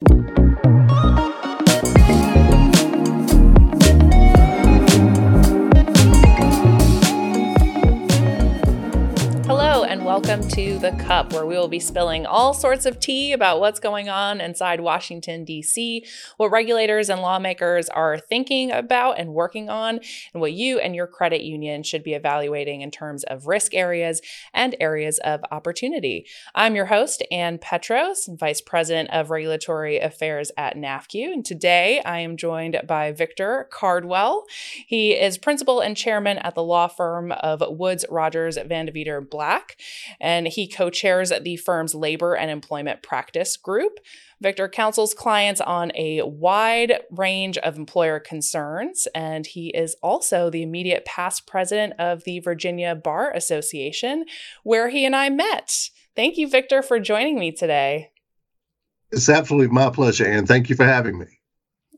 welcome The Cup, where we will be spilling all sorts of tea about what's going on inside Washington, D.C., what regulators and lawmakers are thinking about and working on, and what you and your credit union should be evaluating in terms of risk areas and areas of opportunity. I'm your host, Ann Petros, Vice President of Regulatory Affairs at NAFCU, and today I am joined by Victor Cardwell. He is principal and chairman at the law firm of Woods Rogers Vandeventer Black and he co chairs the firm's labor and employment practice group. Victor counsels clients on a wide range of employer concerns, and he is also the immediate past president of the Virginia Bar Association, where he and I met. Thank you, Victor, for joining me today. It's absolutely my pleasure, and thank you for having me.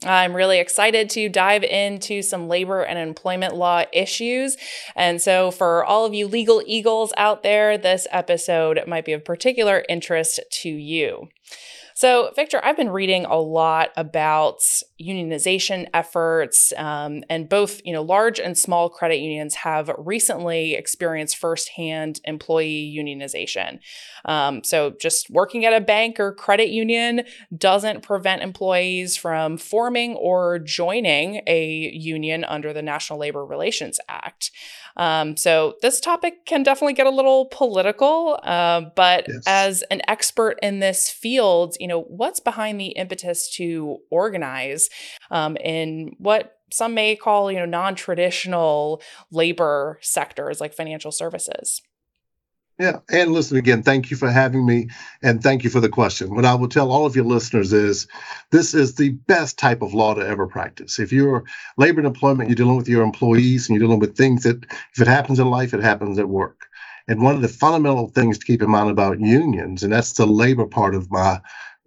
I'm really excited to dive into some labor and employment law issues. And so, for all of you legal eagles out there, this episode might be of particular interest to you. So, Victor, I've been reading a lot about unionization efforts, um, and both you know large and small credit unions have recently experienced firsthand employee unionization. Um, so, just working at a bank or credit union doesn't prevent employees from forming or joining a union under the National Labor Relations Act. Um, so this topic can definitely get a little political, uh, but yes. as an expert in this field, you know, what's behind the impetus to organize um, in what some may call, you know, non-traditional labor sectors like financial services? Yeah. And listen again, thank you for having me and thank you for the question. What I will tell all of your listeners is this is the best type of law to ever practice. If you're labor and employment, you're dealing with your employees and you're dealing with things that if it happens in life, it happens at work. And one of the fundamental things to keep in mind about unions, and that's the labor part of my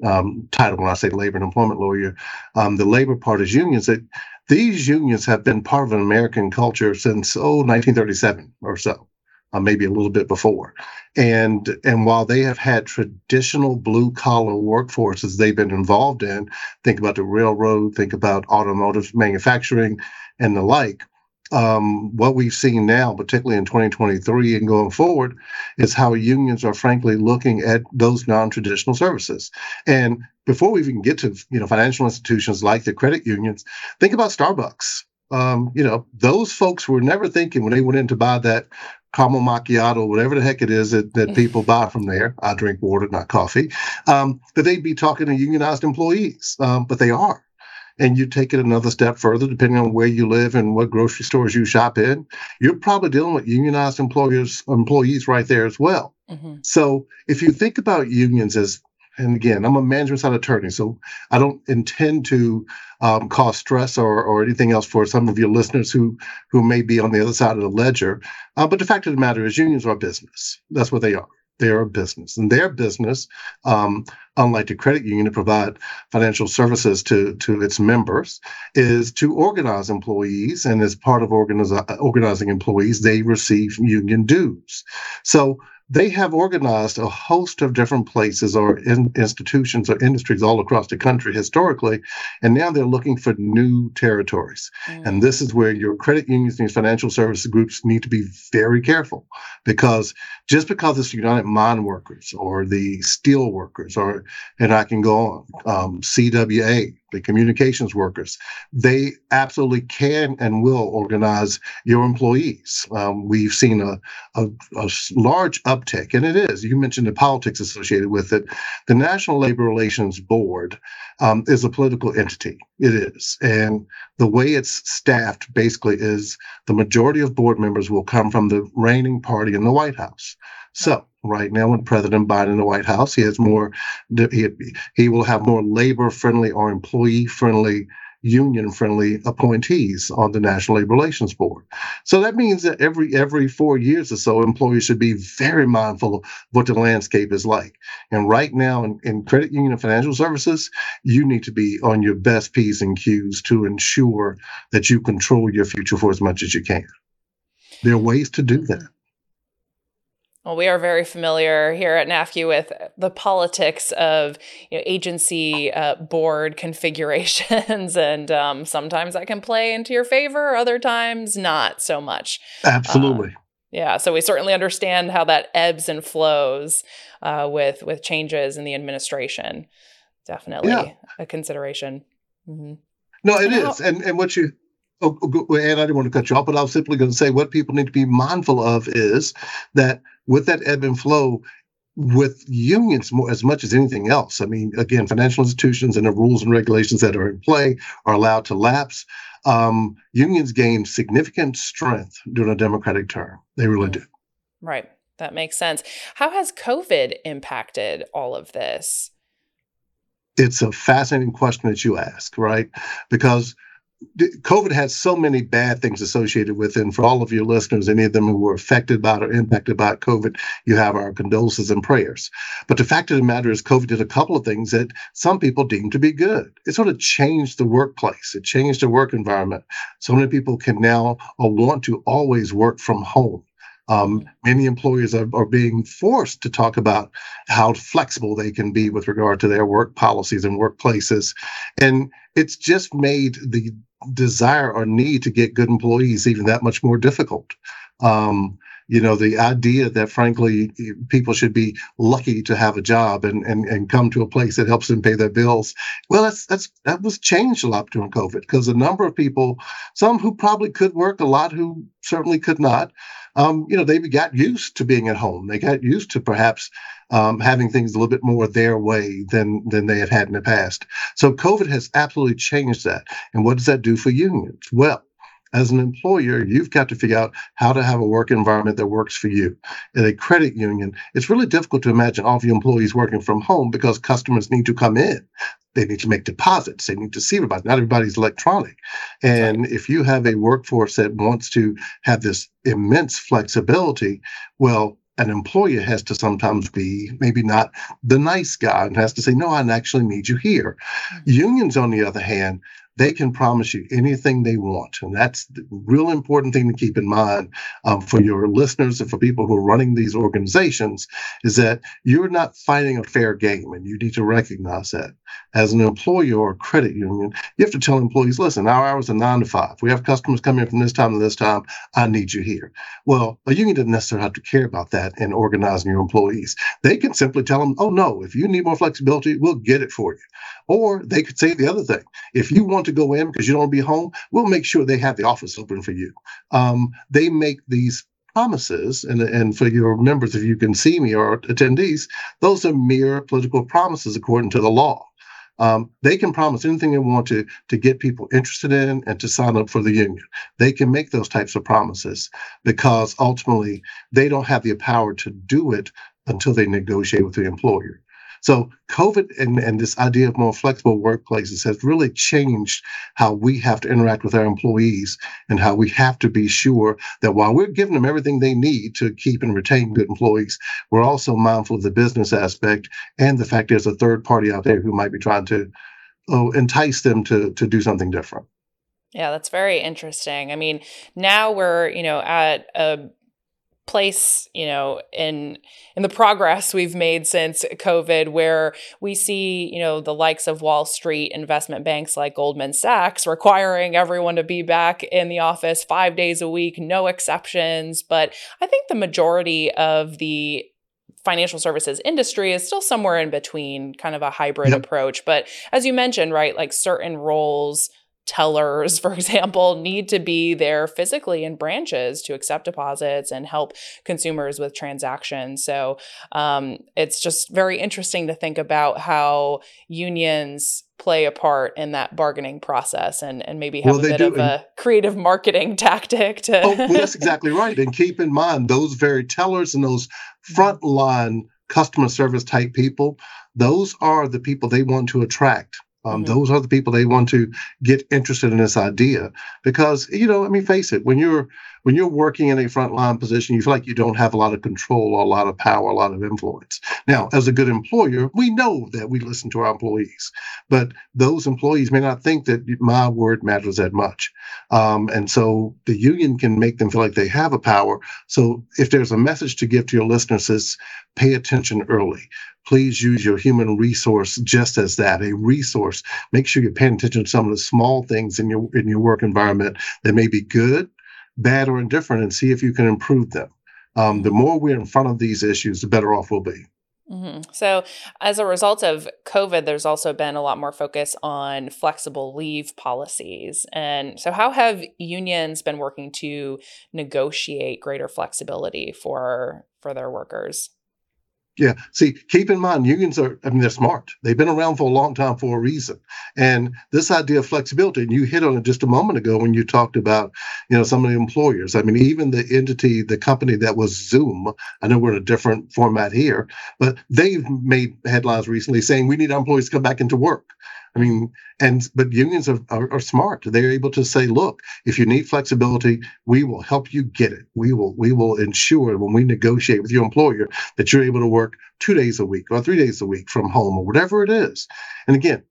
um, title when I say labor and employment lawyer, um, the labor part is unions that these unions have been part of an American culture since, oh, 1937 or so uh, maybe a little bit before. And and while they have had traditional blue collar workforces they've been involved in, think about the railroad, think about automotive manufacturing, and the like. Um, what we've seen now, particularly in 2023 and going forward, is how unions are frankly looking at those non-traditional services. And before we even get to you know financial institutions like the credit unions, think about Starbucks. Um, you know, those folks were never thinking when they went in to buy that caramel macchiato, whatever the heck it is that, that people buy from there. I drink water, not coffee. Um, that they'd be talking to unionized employees, um, but they are. And you take it another step further, depending on where you live and what grocery stores you shop in, you're probably dealing with unionized employers, employees right there as well. Mm-hmm. So if you think about unions as and again, I'm a management side attorney, so I don't intend to um, cause stress or, or anything else for some of your listeners who who may be on the other side of the ledger. Uh, but the fact of the matter is, unions are a business. That's what they are. They are a business, and their business, um, unlike the credit union to provide financial services to to its members, is to organize employees. And as part of organize, organizing employees, they receive union dues. So they have organized a host of different places or in institutions or industries all across the country historically, and now they're looking for new territories. Mm. And this is where your credit unions and financial services groups need to be very careful because just because it's United Mine Workers or the steel workers, or and I can go on, um, CWA, the communications workers, they absolutely can and will organize your employees. Um, we've seen a, a, a, large uptick, and it is. You mentioned the politics associated with it. The National Labor Relations Board um, is a political entity. It is. And the way it's staffed basically is the majority of board members will come from the reigning party in the White House. So right now, when President Biden in the White House, he has more, he, he will have more labor friendly or employee friendly union friendly appointees on the National Labor Relations Board. So that means that every every four years or so, employees should be very mindful of what the landscape is like. And right now in, in credit union and financial services, you need to be on your best P's and Q's to ensure that you control your future for as much as you can. There are ways to do mm-hmm. that. Well, we are very familiar here at NAFCU with the politics of you know, agency uh, board configurations, and um, sometimes that can play into your favor, other times not so much. Absolutely. Uh, yeah, so we certainly understand how that ebbs and flows uh, with with changes in the administration. Definitely yeah. a consideration. Mm-hmm. No, it and is, how- and and what you Oh, oh and I didn't want to cut you off, but I was simply going to say what people need to be mindful of is that with that ebb and flow, with unions more as much as anything else. I mean, again, financial institutions and the rules and regulations that are in play are allowed to lapse. Um, unions gain significant strength during a democratic term. They really mm. do. Right. That makes sense. How has COVID impacted all of this? It's a fascinating question that you ask, right? Because COVID has so many bad things associated with it. And for all of your listeners, any of them who were affected by or impacted by COVID, you have our condolences and prayers. But the fact of the matter is, COVID did a couple of things that some people deemed to be good. It sort of changed the workplace, it changed the work environment. So many people can now or want to always work from home. Um, many employers are, are being forced to talk about how flexible they can be with regard to their work policies and workplaces. And it's just made the desire or need to get good employees even that much more difficult. Um, you know, the idea that frankly people should be lucky to have a job and, and, and come to a place that helps them pay their bills. Well, that's that's that was changed a lot during COVID because a number of people, some who probably could work, a lot who certainly could not, um, you know, they got used to being at home. They got used to perhaps um, having things a little bit more their way than than they have had in the past. So COVID has absolutely changed that. And what does that do for unions? Well, as an employer, you've got to figure out how to have a work environment that works for you. In a credit union, it's really difficult to imagine all of your employees working from home because customers need to come in. They need to make deposits. They need to see everybody. Not everybody's electronic. And right. if you have a workforce that wants to have this immense flexibility, well, an employer has to sometimes be maybe not the nice guy and has to say, no, I actually need you here. Mm-hmm. Unions, on the other hand, they can promise you anything they want. And that's the real important thing to keep in mind um, for your listeners and for people who are running these organizations is that you're not fighting a fair game and you need to recognize that. As an employer or credit union, you have to tell employees, listen, our hours are nine to five. We have customers coming in from this time to this time. I need you here. Well, a union doesn't necessarily have to care about that in organizing your employees. They can simply tell them, oh, no, if you need more flexibility, we'll get it for you. Or they could say the other thing. If you want to go in because you don't want to be home, we'll make sure they have the office open for you. Um, they make these promises, and, and for your members, if you can see me or attendees, those are mere political promises according to the law. Um, they can promise anything they want to to get people interested in and to sign up for the union. They can make those types of promises because ultimately they don't have the power to do it until they negotiate with the employer. So COVID and, and this idea of more flexible workplaces has really changed how we have to interact with our employees and how we have to be sure that while we're giving them everything they need to keep and retain good employees, we're also mindful of the business aspect and the fact there's a third party out there who might be trying to oh, entice them to to do something different. Yeah, that's very interesting. I mean, now we're, you know, at a place you know in in the progress we've made since covid where we see you know the likes of wall street investment banks like goldman sachs requiring everyone to be back in the office 5 days a week no exceptions but i think the majority of the financial services industry is still somewhere in between kind of a hybrid yep. approach but as you mentioned right like certain roles tellers, for example, need to be there physically in branches to accept deposits and help consumers with transactions. So um, it's just very interesting to think about how unions play a part in that bargaining process and, and maybe have well, a bit do. of a creative marketing tactic to oh, well, that's exactly right and keep in mind those very tellers and those mm-hmm. frontline customer service type people those are the people they want to attract um, mm-hmm. Those are the people they want to get interested in this idea because, you know, I mean, face it, when you're when you're working in a frontline position, you feel like you don't have a lot of control, a lot of power, a lot of influence. Now, as a good employer, we know that we listen to our employees, but those employees may not think that my word matters that much. Um, and so the union can make them feel like they have a power. So if there's a message to give to your listeners, is pay attention early please use your human resource just as that a resource make sure you're paying attention to some of the small things in your in your work environment that may be good bad or indifferent and see if you can improve them um, the more we're in front of these issues the better off we'll be Mm-hmm. So, as a result of COVID, there's also been a lot more focus on flexible leave policies. And so, how have unions been working to negotiate greater flexibility for for their workers? Yeah. See, keep in mind, unions are, I mean, they're smart. They've been around for a long time for a reason. And this idea of flexibility, and you hit on it just a moment ago when you talked about, you know, some of the employers. I mean, even the entity, the company that was Zoom, I know we're in a different format here, but they've made headlines recently saying we need our employees to come back into work. I mean, and but unions are, are, are, smart. They're able to say, look, if you need flexibility, we will help you get it. We will we will ensure when we negotiate with your employer that you're able to work two days a week or three days a week from home or whatever it is. And again,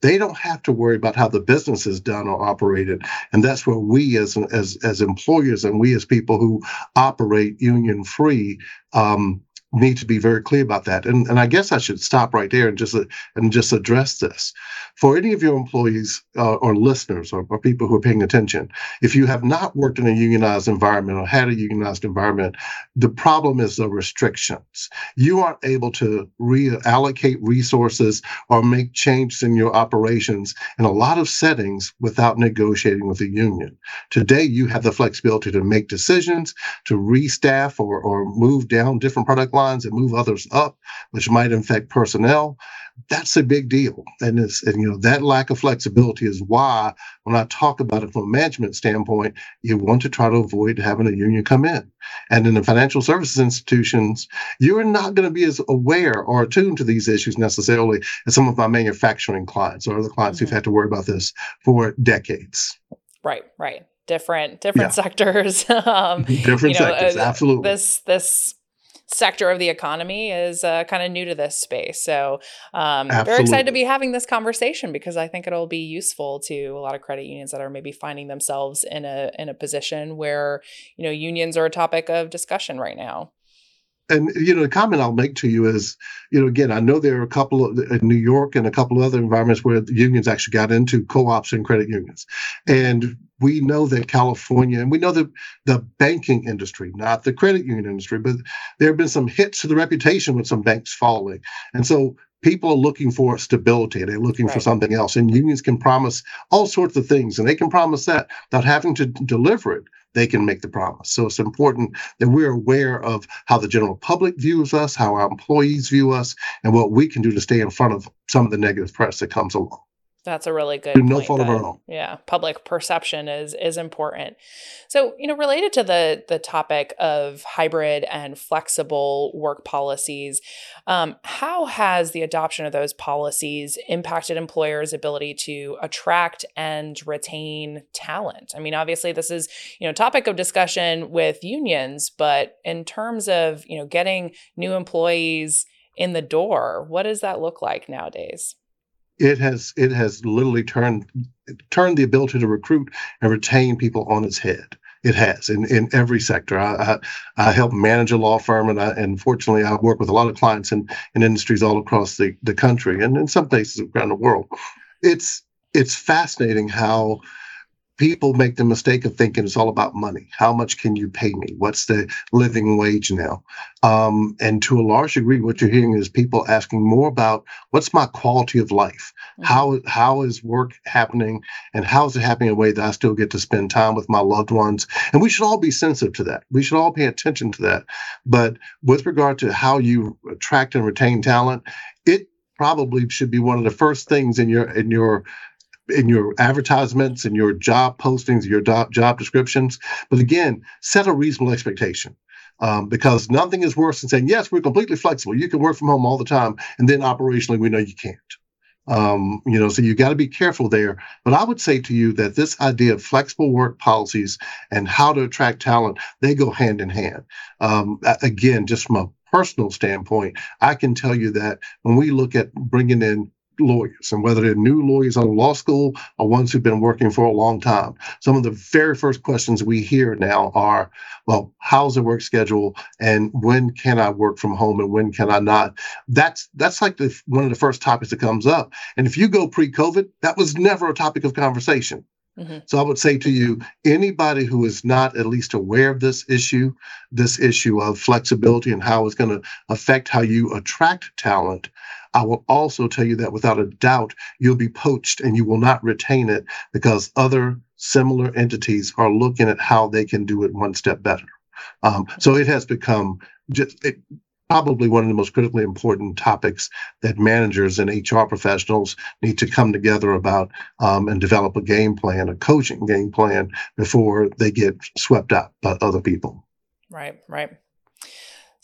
they don't have to worry about how the business is done or operated. And that's where we as as as employers and we as people who operate union free um, need to be very clear about that. And, and I guess I should stop right there and just uh, and just address this. For any of your employees uh, or listeners or, or, people who are paying attention, if you have not worked in a unionized environment or had a unionized environment, the problem is the restrictions. You aren't able to reallocate resources or make changes in your operations in a lot of settings without negotiating with the union. Today, you have the flexibility to make decisions, to restaff or, or move down different product lines and move others up, which might infect personnel. That's a big deal. And it's, and you know, that lack of flexibility is why when I talk about it from a management standpoint, you want to try to avoid having a union come in. And in the financial services institutions, you're not going to be as aware or attuned to these issues necessarily as some of my manufacturing clients or other clients mm-hmm. who've had to worry about this for decades. Right, right different different yeah. sectors um, different you know, sectors uh, absolutely this this sector of the economy is uh, kind of new to this space. So, um, very excited to be having this conversation because I think it'll be useful to a lot of credit unions that are maybe finding themselves in a in a position where you know unions are a topic of discussion right now and you know the comment i'll make to you is you know again i know there are a couple of in new york and a couple of other environments where the unions actually got into co-ops and credit unions. And we know that california and we know that the banking industry not the credit union industry but there have been some hits to the reputation with some banks falling. And so people are looking for stability they're looking right. for something else. And unions can promise all sorts of things and they can promise that without having to deliver it they can make the promise. So it's important that we're aware of how the general public views us, how our employees view us, and what we can do to stay in front of some of the negative press that comes along. That's a really good. No fault of our own. Yeah, public perception is is important. So you know, related to the the topic of hybrid and flexible work policies, um, how has the adoption of those policies impacted employers' ability to attract and retain talent? I mean, obviously, this is you know topic of discussion with unions, but in terms of you know getting new employees in the door, what does that look like nowadays? It has it has literally turned turned the ability to recruit and retain people on its head. It has in, in every sector. I, I, I help manage a law firm, and I, and fortunately, I work with a lot of clients in, in industries all across the, the country and in some places around the world. It's it's fascinating how people make the mistake of thinking it's all about money. How much can you pay me? What's the living wage now? Um, and to a large degree, what you're hearing is people asking more about what's my quality of life? Mm-hmm. How how is work happening, and how is it happening in a way that I still get to spend time with my loved ones? And we should all be sensitive to that. We should all pay attention to that. But with regard to how you attract and retain talent, it probably should be one of the first things in your in your in your advertisements and your job postings, your do- job descriptions. But again, set a reasonable expectation. Um, because nothing is worse than saying, yes, we're completely flexible. You can work from home all the time. And then operationally, we know you can't. Um, you know, so you got to be careful there. But I would say to you that this idea of flexible work policies and how to attract talent, they go hand in hand. Um, again, just from a personal standpoint, I can tell you that when we look at bringing in lawyers and whether they're new lawyers out of law school or ones who've been working for a long time. Some of the very first questions we hear now are, well, how's the work schedule and when can I work from home and when can I not? That's that's like the, one of the first topics that comes up. And if you go pre-COVID, that was never a topic of conversation. Mm-hmm. So I would say to you, anybody who is not at least aware of this issue, this issue of flexibility and how it's going to affect how you attract talent, I will also tell you that without a doubt, you'll be poached and you will not retain it because other similar entities are looking at how they can do it one step better. Um, so it has become just it, probably one of the most critically important topics that managers and HR professionals need to come together about um, and develop a game plan, a coaching game plan before they get swept up by other people. Right, right.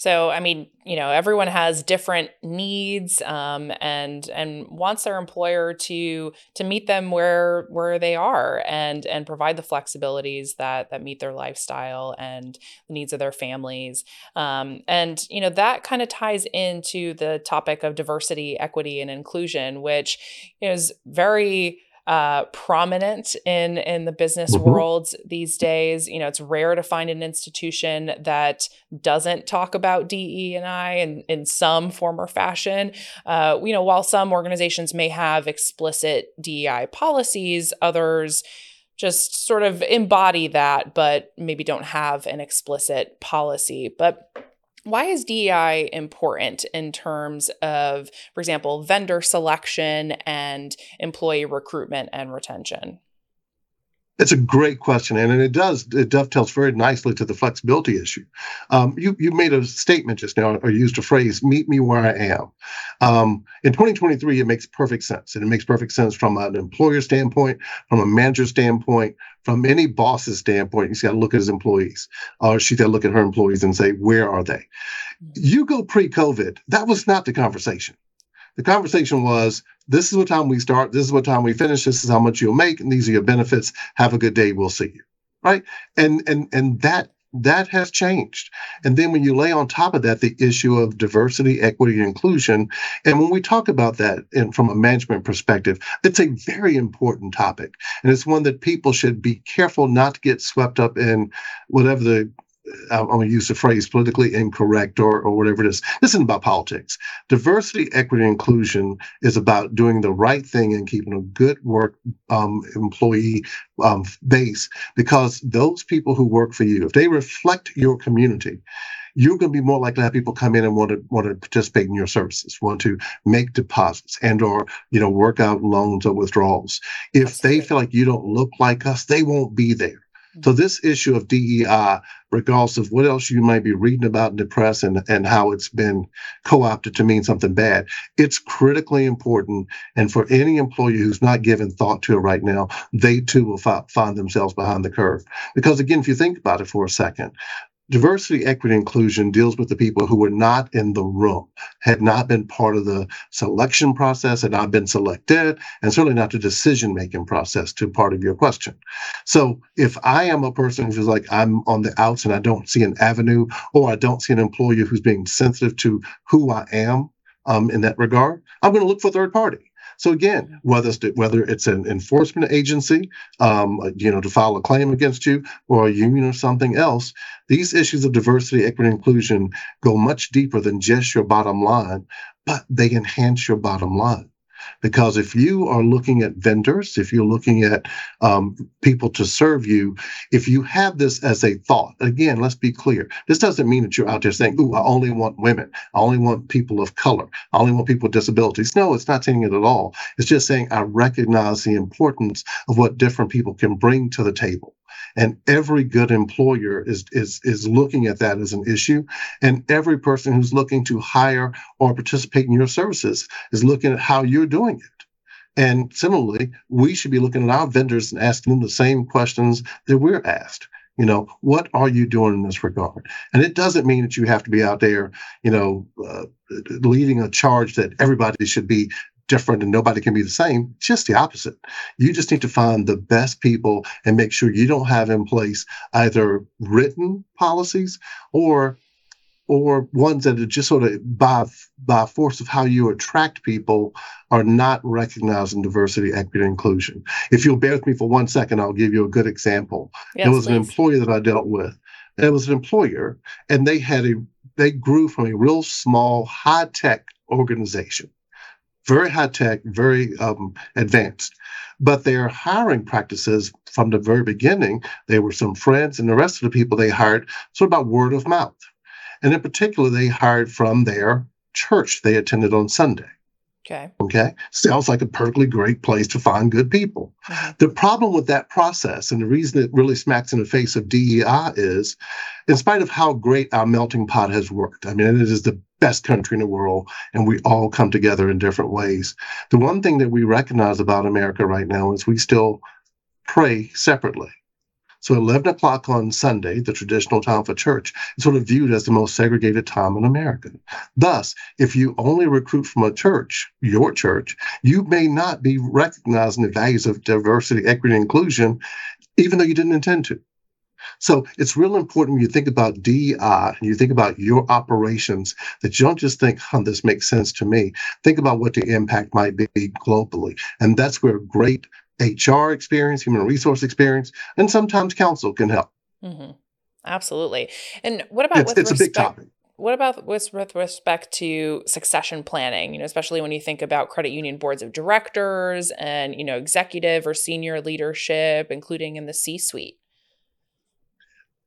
So, I mean, you know, everyone has different needs, um, and and wants their employer to to meet them where where they are, and and provide the flexibilities that that meet their lifestyle and the needs of their families. Um, and you know, that kind of ties into the topic of diversity, equity, and inclusion, which is very uh, prominent in in the business mm-hmm. world these days. You know, it's rare to find an institution that doesn't talk about DE and I in, in some form or fashion. Uh, you know, while some organizations may have explicit DEI policies, others just sort of embody that, but maybe don't have an explicit policy. But why is DEI important in terms of, for example, vendor selection and employee recruitment and retention? It's a great question, and, and it does it dovetails very nicely to the flexibility issue. Um, you you made a statement just now, or used a phrase, "Meet me where I am." Um, in 2023, it makes perfect sense, and it makes perfect sense from an employer standpoint, from a manager standpoint, from any boss's standpoint. He's got to look at his employees, or she's got to look at her employees and say, "Where are they?" Mm-hmm. You go pre-COVID, that was not the conversation. The conversation was this is what time we start, this is what time we finish, this is how much you'll make, and these are your benefits. Have a good day, we'll see you. Right. And and and that that has changed. And then when you lay on top of that the issue of diversity, equity, and inclusion, and when we talk about that in, from a management perspective, it's a very important topic. And it's one that people should be careful not to get swept up in whatever the I'm going to use the phrase politically incorrect or, or whatever it is. This isn't about politics. Diversity, equity, inclusion is about doing the right thing and keeping a good work um, employee um, base because those people who work for you, if they reflect your community, you're going to be more likely to have people come in and want to want to participate in your services, want to make deposits and or you know work out loans or withdrawals. If That's they feel like you don't look like us, they won't be there. So this issue of DEI, regardless of what else you might be reading about in the press and, and how it's been co-opted to mean something bad, it's critically important. And for any employee who's not given thought to it right now, they too will fi- find themselves behind the curve. Because again, if you think about it for a second, diversity, equity, inclusion deals with the people who were not in the room, had not been part of the selection process, had not been selected, and certainly not the decision making process to part of your question. So if I am a person who's like, I'm on the outs and I don't see an avenue, or I don't see an employer who's being sensitive to who I am um, in that regard, I'm going to look for third party. So again, whether it's whether it's an enforcement agency, um, uh, you know, to file a claim against you, or a union or something else, these issues of diversity, equity, inclusion go much deeper than just your bottom line, but they enhance your bottom line. Because if you are looking at vendors, if you're looking at um, people to serve you, if you have this as a thought, again, let's be clear. This doesn't mean that you're out there saying, "Ooh, I only want women. I only want people of color. I only want people with disabilities." No, it's not saying it at all. It's just saying I recognize the importance of what different people can bring to the table. And every good employer is, is, is looking at that as an issue. And every person who's looking to hire or participate in your services is looking at how you're doing it. And similarly, we should be looking at our vendors and asking them the same questions that we're asked. You know, what are you doing in this regard? And it doesn't mean that you have to be out there, you know, uh, leading a charge that everybody should be different and nobody can be the same. Just the opposite. You just need to find the best people and make sure you don't have in place either written policies or or ones that are just sort of by by force of how you attract people are not recognizing diversity, equity, and inclusion. If you'll bear with me for one second, I'll give you a good example. Yes, there was please. an employer that I dealt with. It was an employer, and they had a they grew from a real small, high tech organization, very high tech, very um, advanced. But their hiring practices from the very beginning, they were some friends, and the rest of the people they hired sort of about word of mouth. And in particular, they hired from their church they attended on Sunday. Okay. Okay. Sounds like a perfectly great place to find good people. Mm-hmm. The problem with that process, and the reason it really smacks in the face of DEI is, in spite of how great our melting pot has worked, I mean, it is the best country in the world, and we all come together in different ways. The one thing that we recognize about America right now is we still pray separately. So 11 o'clock on Sunday, the traditional time for church, is sort of viewed as the most segregated time in America. Thus, if you only recruit from a church, your church, you may not be recognizing the values of diversity, equity, and inclusion, even though you didn't intend to. So it's real important when you think about DEI and you think about your operations that you don't just think, huh, this makes sense to me. Think about what the impact might be globally. And that's where great HR experience, human resource experience, and sometimes counsel can help. Mm-hmm. Absolutely. And what about it's, it's respect, a big topic. What about with, with respect to succession planning? You know, especially when you think about credit union boards of directors and you know executive or senior leadership, including in the C-suite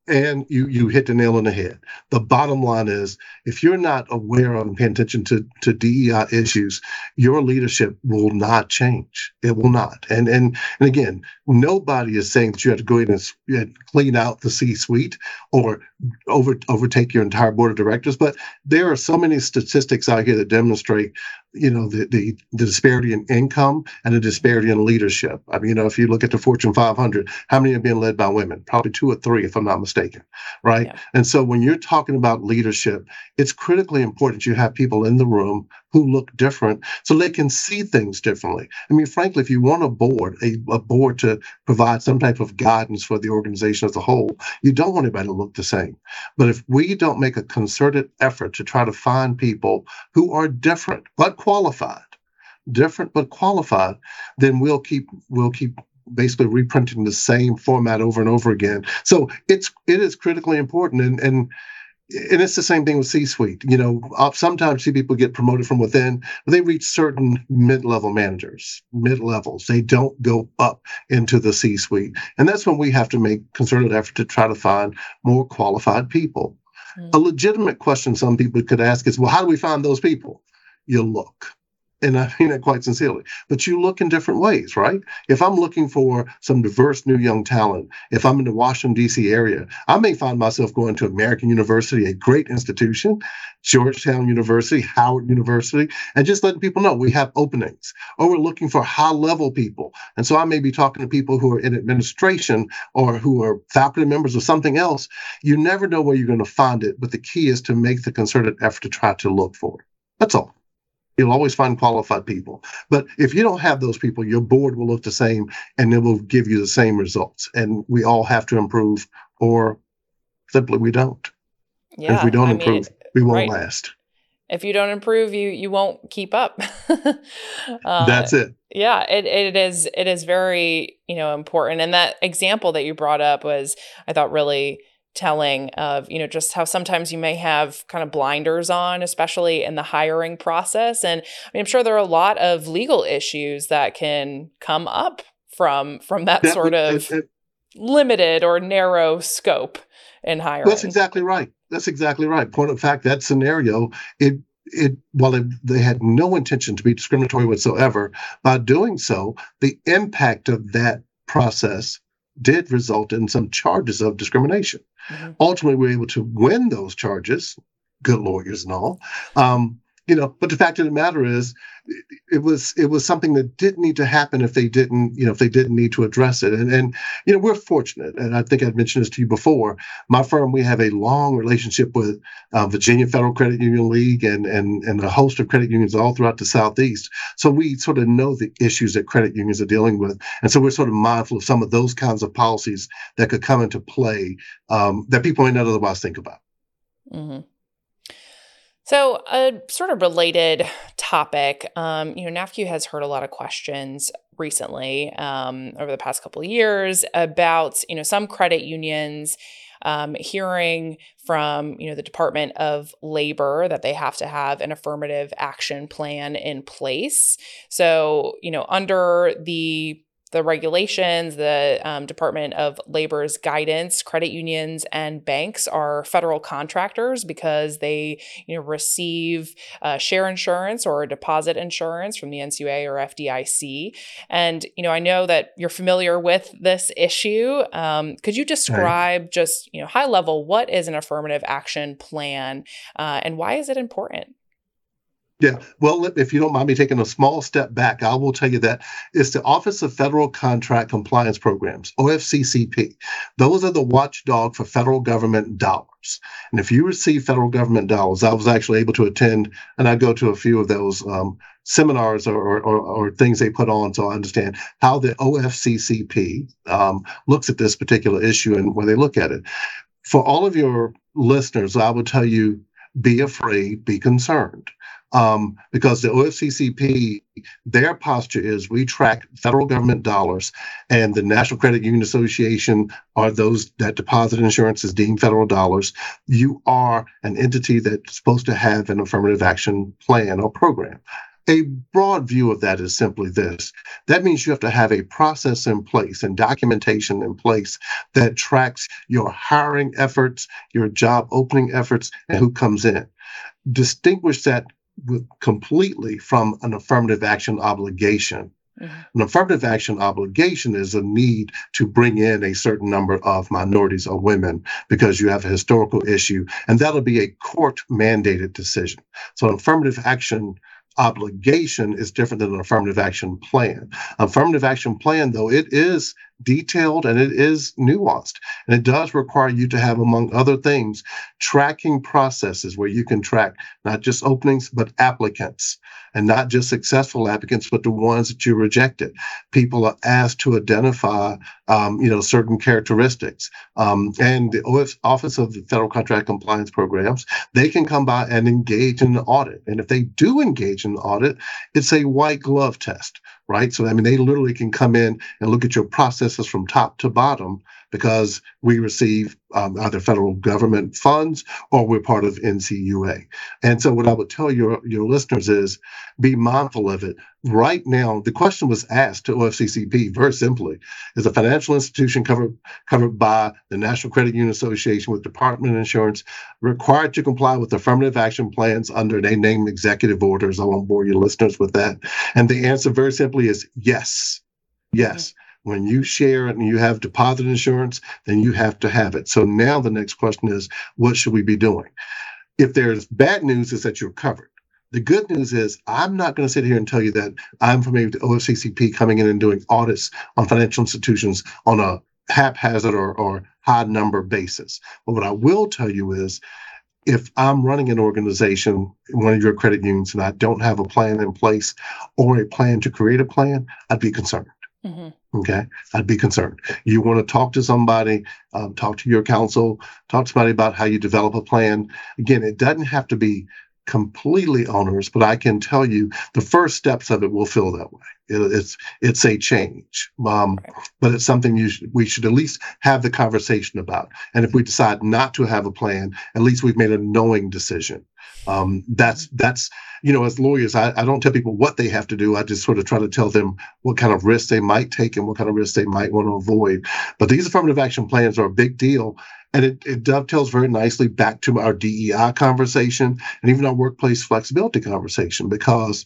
and you you hit the nail on the head. The bottom line is if you're not aware of and paying attention to, to DEI issues, your leadership will not change. It will not. And and and again, nobody is saying that you have to go in and, and clean out the C-suite or over overtake your entire board of directors. But there are so many statistics out here that demonstrate you know the, the the disparity in income and the disparity in leadership. I mean, you know, if you look at the Fortune 500, how many are being led by women? Probably two or three, if I'm not mistaken, right? Yeah. And so when you're talking about leadership, it's critically important you have people in the room who look different so they can see things differently. I mean, frankly, if you want a board, a, a board to provide some type of guidance for the organization as a whole, you don't want anybody to look the same. But if we don't make a concerted effort to try to find people who are different but qualified, different but qualified, then we'll keep we'll keep basically reprinting the same format over and over again. So it's it is critically important and and and it's the same thing with C-suite. You know, sometimes see people get promoted from within, but they reach certain mid-level managers, mid-levels. They don't go up into the C-suite, and that's when we have to make concerted effort to try to find more qualified people. Mm-hmm. A legitimate question some people could ask is, well, how do we find those people? You look and I mean it quite sincerely, but you look in different ways, right? If I'm looking for some diverse new young talent, if I'm in the Washington, D.C. area, I may find myself going to American University, a great institution, Georgetown University, Howard University, and just letting people know we have openings, or we're looking for high level people. And so I may be talking to people who are in administration or who are faculty members or something else. You never know where you're going to find it, but the key is to make the concerted effort to try to look for it. That's all. You'll always find qualified people. But if you don't have those people, your board will look the same and it will give you the same results. And we all have to improve, or simply we don't. Yeah, if we don't I improve, mean, we won't right. last. If you don't improve, you you won't keep up. uh, That's it. Yeah, it, it is it is very you know important. And that example that you brought up was I thought really telling of you know just how sometimes you may have kind of blinders on especially in the hiring process. And I mean, i'm sure there are a lot of legal issues that can come up from from that, that sort of it, it, limited or narrow scope in hiring. that's exactly right. That's exactly right. Point of fact that scenario it it while it, they had no intention to be discriminatory whatsoever by doing so the impact of that process did result in some charges of discrimination Mm-hmm. Ultimately, we were able to win those charges, good lawyers and all. Um, you know, but the fact of the matter is, it was it was something that didn't need to happen if they didn't you know if they didn't need to address it. And and you know we're fortunate and i think i've mentioned this to you before. My firm we have a long relationship with uh, virginia federal credit union league and and and a host of credit unions all throughout the southeast. So we sort of know the issues that credit unions are dealing with. And so we're sort of mindful of some of those kinds of policies that could come into play um, that people may not otherwise think about. Mm-hmm. So, a sort of related topic, um, you know, NAFCU has heard a lot of questions recently um, over the past couple of years about, you know, some credit unions um, hearing from, you know, the Department of Labor that they have to have an affirmative action plan in place. So, you know, under the the regulations, the um, Department of Labor's guidance, credit unions and banks are federal contractors because they, you know, receive uh, share insurance or deposit insurance from the NCUA or FDIC. And you know, I know that you're familiar with this issue. Um, could you describe right. just, you know, high level what is an affirmative action plan uh, and why is it important? Yeah. Well, if you don't mind me taking a small step back, I will tell you that it's the Office of Federal Contract Compliance Programs, OFCCP. Those are the watchdog for federal government dollars. And if you receive federal government dollars, I was actually able to attend, and I go to a few of those um, seminars or, or, or, things they put on so I understand how the OFCCP um, looks at this particular issue and where they look at it. For all of your listeners, I would tell you be afraid, be concerned um, because the OFCCP, their posture is we track federal government dollars, and the National Credit Union Association are those that deposit insurance is deemed federal dollars. You are an entity that's supposed to have an affirmative action plan or program. A broad view of that is simply this. That means you have to have a process in place and documentation in place that tracks your hiring efforts, your job opening efforts, and who comes in. Distinguish that completely from an affirmative action obligation. Mm-hmm. An affirmative action obligation is a need to bring in a certain number of minorities or women because you have a historical issue, and that'll be a court mandated decision. So, an affirmative action obligation is different than an affirmative action plan. Affirmative action plan, though, it is detailed and it is nuanced. And it does require you to have, among other things, tracking processes where you can track not just openings, but applicants, and not just successful applicants, but the ones that you rejected. People are asked to identify, um, you know, certain characteristics. Um, and the Office of the Federal Contract Compliance Programs, they can come by and engage in an audit. And if they do engage in an audit, it's a white glove test right? So, I mean, they literally can come in and look at your processes from top to bottom because we receive um, either federal government funds or we're part of NCUA. And so, what I would tell your, your listeners is be mindful of it. Right now, the question was asked to OFCCP very simply Is a financial institution covered, covered by the National Credit Union Association with Department of Insurance required to comply with affirmative action plans under they name executive orders? I won't bore your listeners with that. And the answer very simply is yes. Yes. When you share it and you have deposit insurance, then you have to have it. So now the next question is, what should we be doing? If there's bad news, is that you're covered. The good news is I'm not going to sit here and tell you that I'm from the OFCCP coming in and doing audits on financial institutions on a haphazard or, or high number basis. But what I will tell you is if I'm running an organization, one of your credit unions, and I don't have a plan in place or a plan to create a plan, I'd be concerned. Mm-hmm. Okay, I'd be concerned. You want to talk to somebody, um, talk to your counsel, talk to somebody about how you develop a plan. Again, it doesn't have to be completely onerous, but I can tell you the first steps of it will feel that way. It, it's it's a change, um, but it's something you should, we should at least have the conversation about. And if we decide not to have a plan, at least we've made a knowing decision. Um, that's that's you know, as lawyers, I, I don't tell people what they have to do. I just sort of try to tell them what kind of risks they might take and what kind of risks they might want to avoid. But these affirmative action plans are a big deal. And it, it dovetails very nicely back to our DEI conversation and even our workplace flexibility conversation because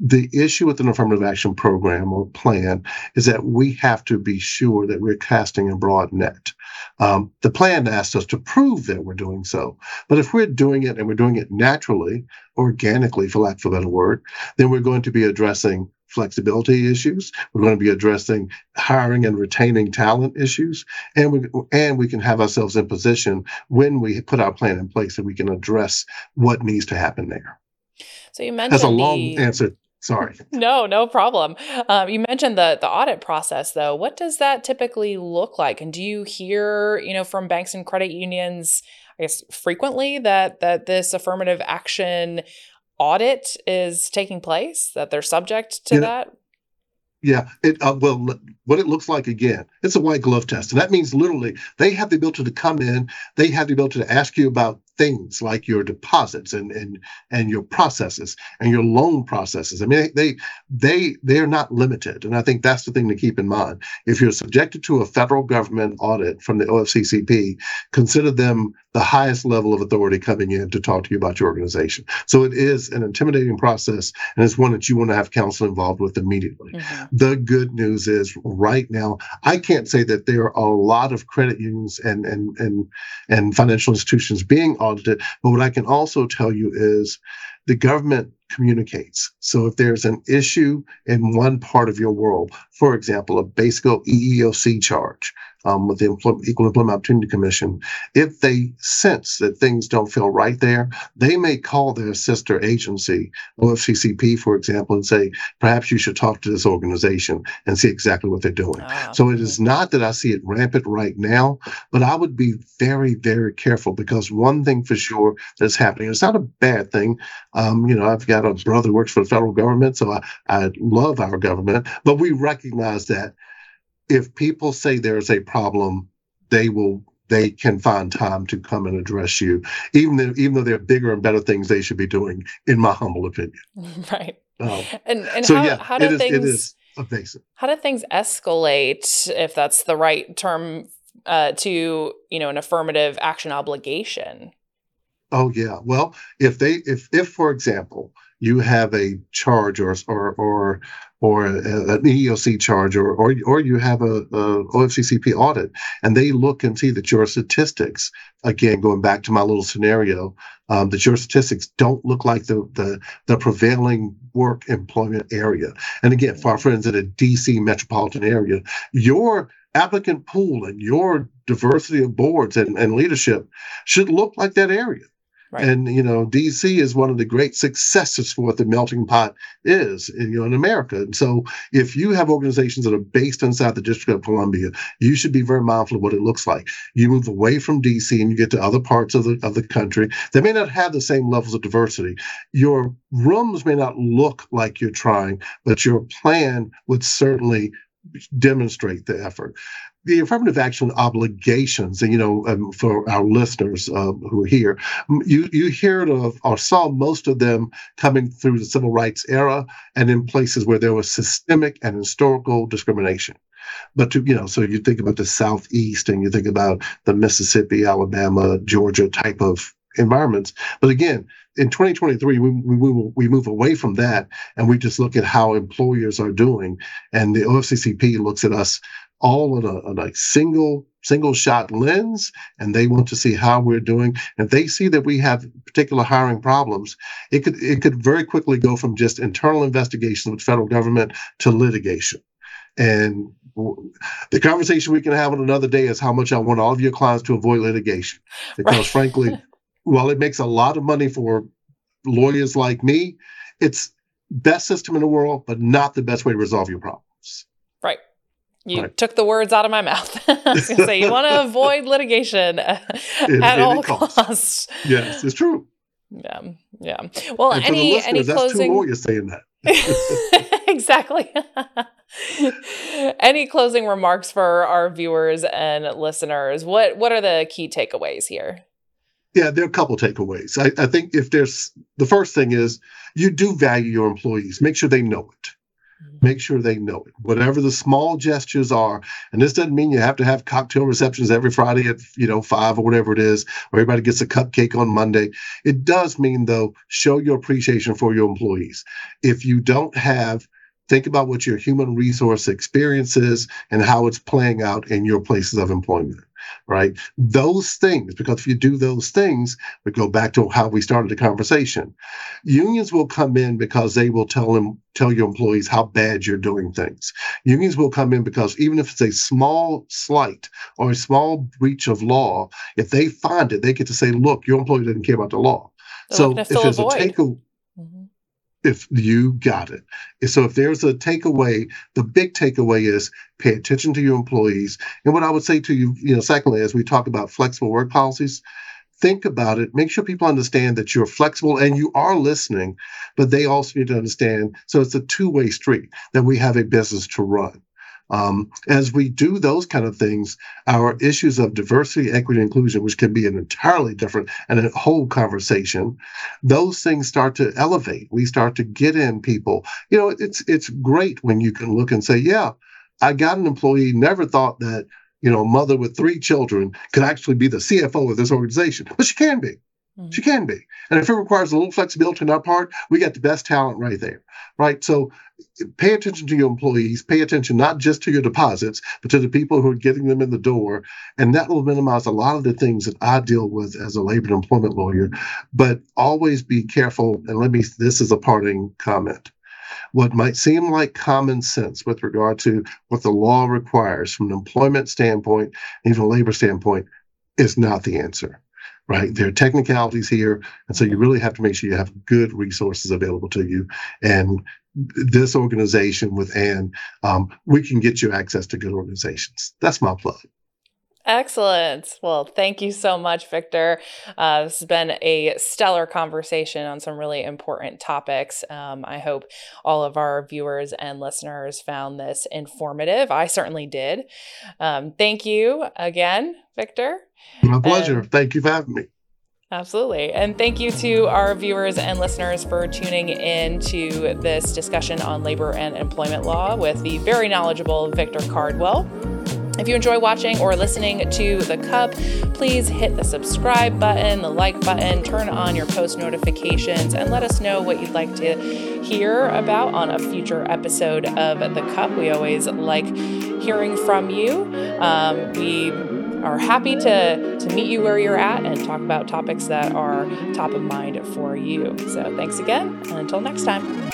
the issue with an affirmative action program or plan is that we have to be sure that we're casting a broad net. Um, the plan asks us to prove that we're doing so. But if we're doing it and we're doing it naturally, organically, for lack of a better word, then we're going to be addressing flexibility issues. We're going to be addressing hiring and retaining talent issues, and we and we can have ourselves in position when we put our plan in place that we can address what needs to happen there. So you mentioned that's a long the, answer Sorry. No, no problem. Um, you mentioned the the audit process, though. What does that typically look like? And do you hear, you know, from banks and credit unions, I guess, frequently that that this affirmative action audit is taking place? That they're subject to yeah. that? Yeah. It uh, well, what it looks like again, it's a white glove test, and that means literally they have the ability to come in, they have the ability to ask you about things like your deposits and and and your processes and your loan processes. I mean, they they they're not limited, and I think that's the thing to keep in mind. If you're subjected to a federal government audit from the OFCCP, consider them the highest level of authority coming in to talk to you about your organization. So it is an intimidating process, and it's one that you want to have counsel involved with immediately. Mm-hmm. The good news is, right now, I can't say that there are a lot of credit unions and and and and financial institutions being audited. But what I can also tell you is the government communicates. So if there's an issue in one part of your world, for example, a basic EEOC charge, um, with the Equal Employment Opportunity Commission, if they sense that things don't feel right there, they may call their sister agency, OFCCP, for example, and say, perhaps you should talk to this organization and see exactly what they're doing. Oh, so it is not that I see it rampant right now, but I would be very, very careful because one thing for sure that's happening, it's not a bad thing. Um, you know, I've got a brother who works for the federal government, so I, I love our government, but we recognize that if people say there's a problem, they will they can find time to come and address you, even though even though there are bigger and better things they should be doing, in my humble opinion. Right. Um, and and so how, yeah, how do it things is How do things escalate, if that's the right term, uh, to you know an affirmative action obligation? Oh yeah. Well, if they if if for example you have a charge or or or or an EEOC charge or or or you have a, a OFCCP audit and they look and see that your statistics again going back to my little scenario um, that your statistics don't look like the, the the prevailing work employment area and again for our friends in a DC metropolitan area your applicant pool and your diversity of boards and, and leadership should look like that area Right. And you know, DC is one of the great successes for what the melting pot is, in, you know, in America. And so, if you have organizations that are based inside the District of Columbia, you should be very mindful of what it looks like. You move away from DC and you get to other parts of the of the country that may not have the same levels of diversity. Your rooms may not look like you're trying, but your plan would certainly demonstrate the effort the affirmative action obligations, and you know, um, for our listeners uh, who are here, you you heard of or saw most of them coming through the civil rights era and in places where there was systemic and historical discrimination. But to you know, so you think about the Southeast and you think about the Mississippi, Alabama, Georgia type of environments. But again, in 2023, we, we, we move away from that and we just look at how employers are doing. And the OFCCP looks at us all in a single single shot lens and they want to see how we're doing and they see that we have particular hiring problems it could it could very quickly go from just internal investigation with federal government to litigation and the conversation we can have on another day is how much I want all of your clients to avoid litigation because right. frankly while it makes a lot of money for lawyers like me it's best system in the world but not the best way to resolve your problems right you right. took the words out of my mouth. I was going to say you want to avoid litigation at all costs. costs. Yes, it's true. Yeah, yeah. Well, and any any closing? That's two lawyers saying that. exactly. any closing remarks for our viewers and listeners? What what are the key takeaways here? Yeah, there are a couple takeaways. I, I think if there's the first thing is you do value your employees. Make sure they know it. Mm-hmm. Make sure they know it. Whatever the small gestures are and this doesn't mean you have to have cocktail receptions every friday at you know five or whatever it is or everybody gets a cupcake on monday. It does mean though show your appreciation for your employees. If you don't have think about what your human resource experience is and how it's playing out in your places of employment right? Those things, because if you do those things, we go back to how we started the conversation. Unions will come in because they will tell them tell your employees how bad you're doing things. Unions will come in because even if it's a small slight or a small breach of law, if they find it, they get to say, "Look, your employee doesn't care about the law." so if there's a takeaway if you got it. So if there's a takeaway, the big takeaway is pay attention to your employees. And what I would say to you, you know, secondly, as we talk about flexible work policies, think about it. Make sure people understand that you're flexible and you are listening, but they also need to understand. So it's a two-way street that we have a business to run. Um, as we do those kind of things, our issues of diversity, equity, inclusion, which can be an entirely different and a whole conversation, those things start to elevate. We start to get in people. You know, it's it's great when you can look and say, yeah, I got an employee, never thought that, you know, a mother with three children could actually be the CFO of this organization, but she can be. Mm-hmm. She can be. And if it requires a little flexibility on our part, we got the best talent right there. Right. So pay attention to your employees, pay attention not just to your deposits, but to the people who are getting them in the door. And that will minimize a lot of the things that I deal with as a labor and employment lawyer. But always be careful. And let me, this is a parting comment. What might seem like common sense with regard to what the law requires from an employment standpoint, even a labor standpoint, is not the answer right? There are technicalities here. And so you really have to make sure you have good resources available to you. And this organization with Ann, um, we can get you access to good organizations. That's my plug. Excellent. Well, thank you so much, Victor. Uh, this has been a stellar conversation on some really important topics. Um, I hope all of our viewers and listeners found this informative. I certainly did. Um, thank you again, Victor. My pleasure. And- thank you for having me. Absolutely. And thank you to our viewers and listeners for tuning in to this discussion on labor and employment law with the very knowledgeable Victor Cardwell. If you enjoy watching or listening to The Cup, please hit the subscribe button, the like button, turn on your post notifications, and let us know what you'd like to hear about on a future episode of The Cup. We always like hearing from you. Um, we are happy to, to meet you where you're at and talk about topics that are top of mind for you. So thanks again, and until next time.